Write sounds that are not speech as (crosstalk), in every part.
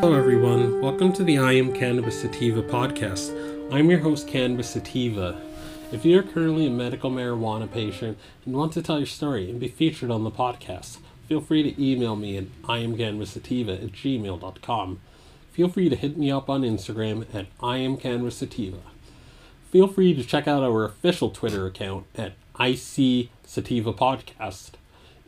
Hello, everyone. Welcome to the I Am Cannabis Sativa podcast. I'm your host, Cannabis Sativa. If you're currently a medical marijuana patient and want to tell your story and be featured on the podcast, feel free to email me at iamcannabissativa at gmail.com. Feel free to hit me up on Instagram at iamcannabissativa. Feel free to check out our official Twitter account at IC Sativa Podcast.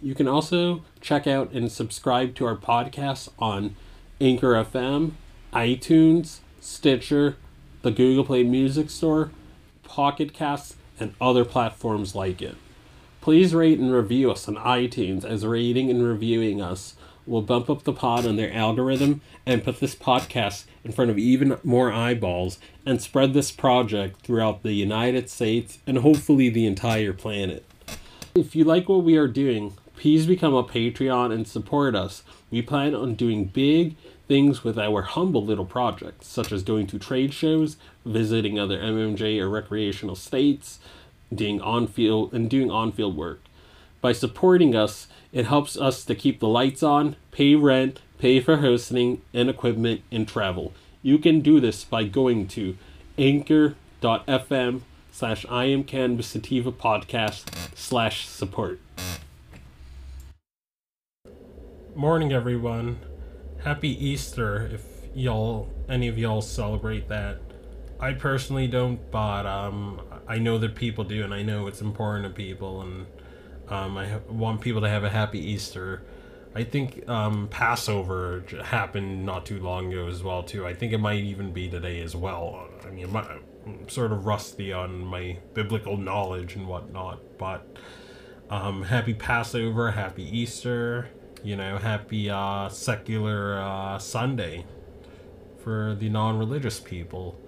You can also check out and subscribe to our podcast on Anchor FM, iTunes, Stitcher, the Google Play Music Store, Pocket Casts, and other platforms like it. Please rate and review us on iTunes as rating and reviewing us will bump up the pod on their algorithm and put this podcast in front of even more eyeballs and spread this project throughout the United States and hopefully the entire planet. If you like what we are doing, please become a Patreon and support us. We plan on doing big things with our humble little projects, such as going to trade shows, visiting other MMJ or recreational states, doing on field and doing on field work. By supporting us, it helps us to keep the lights on, pay rent, pay for hosting and equipment and travel. You can do this by going to anchor.fm slash I am Cannabis Sativa podcast slash support. Morning everyone. Happy Easter if y'all any of y'all celebrate that. I personally don't, but um I know that people do and I know it's important to people and um I want people to have a happy Easter. I think um, Passover happened not too long ago as well too. I think it might even be today as well. I mean, I'm sort of rusty on my biblical knowledge and whatnot, but um, happy Passover, happy Easter, you know, happy uh, secular uh, Sunday for the non-religious people.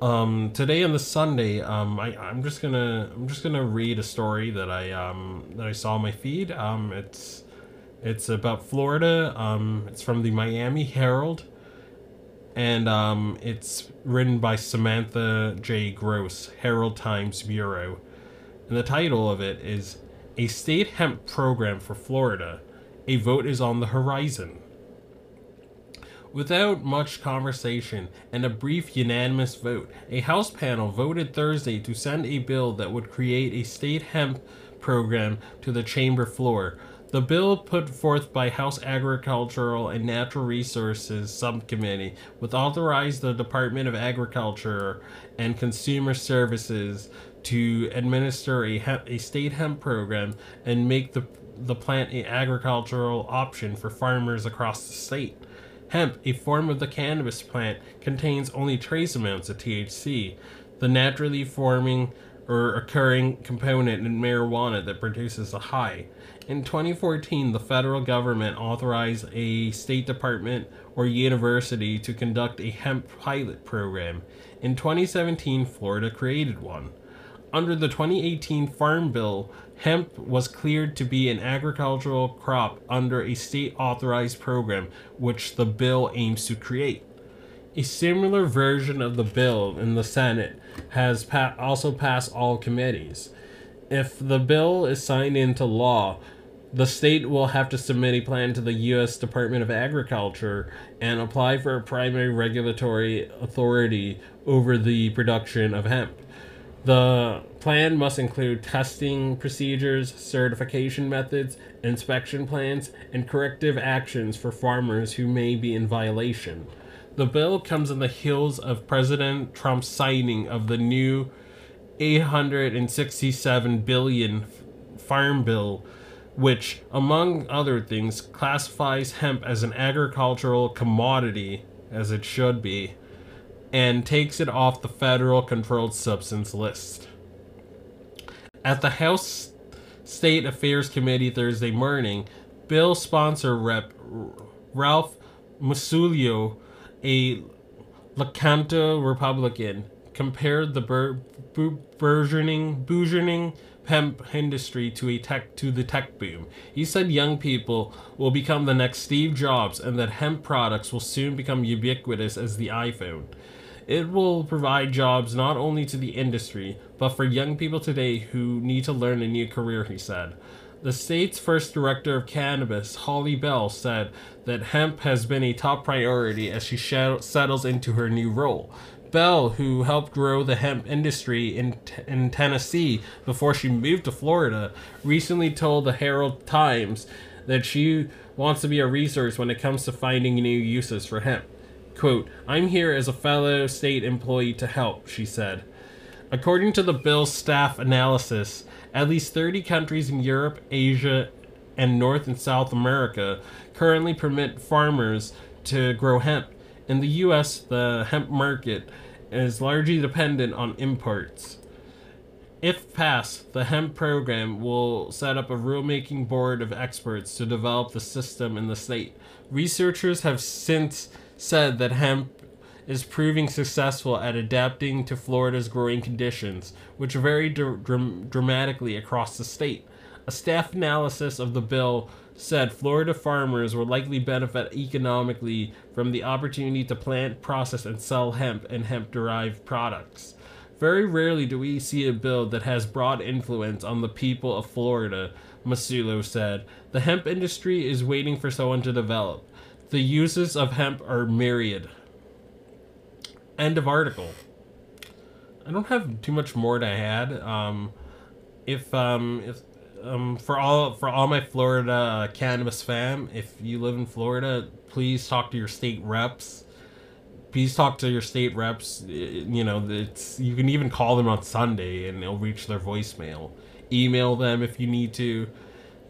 Um, today on the Sunday, um, I, I'm just gonna I'm just gonna read a story that I um, that I saw on my feed. Um, it's it's about Florida. Um, it's from the Miami Herald, and um, it's written by Samantha J. Gross, Herald Times Bureau. And the title of it is A State Hemp Program for Florida. A vote is on the horizon. Without much conversation and a brief unanimous vote, a House panel voted Thursday to send a bill that would create a state hemp program to the chamber floor. The bill put forth by House Agricultural and Natural Resources Subcommittee would authorize the Department of Agriculture and Consumer Services to administer a, hemp, a state hemp program and make the, the plant an agricultural option for farmers across the state. Hemp, a form of the cannabis plant, contains only trace amounts of THC, the naturally forming or occurring component in marijuana that produces a high. In 2014, the federal government authorized a state department or university to conduct a hemp pilot program. In 2017, Florida created one. Under the 2018 Farm Bill, hemp was cleared to be an agricultural crop under a state authorized program, which the bill aims to create. A similar version of the bill in the Senate has pa- also passed all committees. If the bill is signed into law, the state will have to submit a plan to the U.S. Department of Agriculture and apply for a primary regulatory authority over the production of hemp. The plan must include testing procedures, certification methods, inspection plans, and corrective actions for farmers who may be in violation. The bill comes on the heels of President Trump's signing of the new 867 billion farm bill which among other things classifies hemp as an agricultural commodity as it should be and takes it off the federal controlled substance list. At the House State Affairs Committee Thursday morning, bill sponsor Rep. Ralph Massullo, a Lecanto Republican, compared the bur- bu- burgeoning, burgeoning hemp industry to a tech to the tech boom. He said young people will become the next Steve Jobs and that hemp products will soon become ubiquitous as the iPhone. It will provide jobs not only to the industry, but for young people today who need to learn a new career, he said. The state's first director of cannabis, Holly Bell, said that hemp has been a top priority as she sh- settles into her new role. Bell, who helped grow the hemp industry in, in Tennessee before she moved to Florida, recently told the Herald Times that she wants to be a resource when it comes to finding new uses for hemp. Quote, I'm here as a fellow state employee to help, she said. According to the bill's staff analysis, at least 30 countries in Europe, Asia, and North and South America currently permit farmers to grow hemp. In the US, the hemp market is largely dependent on imports. If passed, the hemp program will set up a rulemaking board of experts to develop the system in the state. Researchers have since said that hemp is proving successful at adapting to Florida's growing conditions, which vary dr- dr- dramatically across the state. A staff analysis of the bill said Florida farmers will likely benefit economically from the opportunity to plant, process, and sell hemp and hemp derived products. Very rarely do we see a bill that has broad influence on the people of Florida, Massullo said. The hemp industry is waiting for someone to develop. The uses of hemp are myriad. End of article. I don't have too much more to add. Um, if um, if um, for all for all my Florida uh, cannabis fam, if you live in Florida, please talk to your state reps. Please talk to your state reps. You know, it's you can even call them on Sunday and they'll reach their voicemail. Email them if you need to.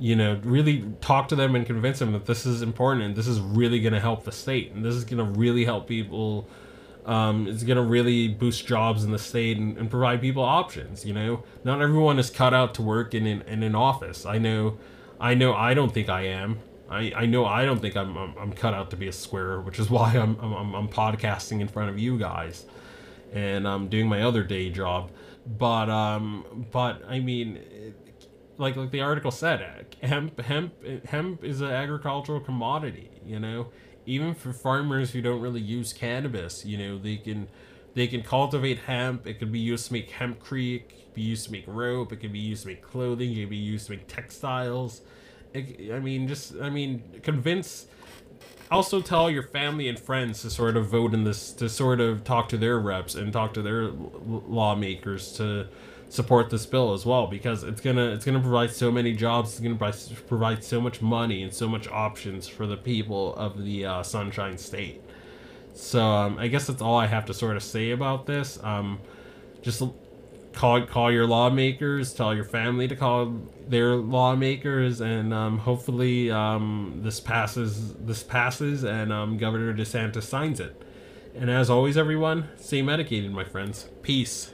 You know, really talk to them and convince them that this is important and this is really going to help the state and this is going to really help people um, is going to really boost jobs in the state and, and, provide people options. You know, not everyone is cut out to work in, in, in an office. I know, I know, I don't think I am. I, I know I don't think I'm, I'm, I'm cut out to be a square, which is (laughs) why I'm, I'm, I'm podcasting in front of you guys, and I'm doing my other day job. But um, but I mean, like like the article said, hemp hemp hemp is an agricultural commodity. You know, even for farmers who don't really use cannabis, you know, they can they can cultivate hemp. It could be used to make hempcrete. It could be used to make rope. It can be used to make clothing. It can be used to make textiles. It, I mean, just I mean, convince. Also, tell your family and friends to sort of vote in this, to sort of talk to their reps and talk to their lawmakers to support this bill as well because it's gonna it's gonna provide so many jobs it's gonna provide so much money and so much options for the people of the uh, sunshine state. So um, i guess that's all i have to sort of say about this. Um, just call call your lawmakers tell your family to call their lawmakers and um, hopefully um, this passes this passes and um, governor desantis signs it. And as always everyone stay medicated my friends. Peace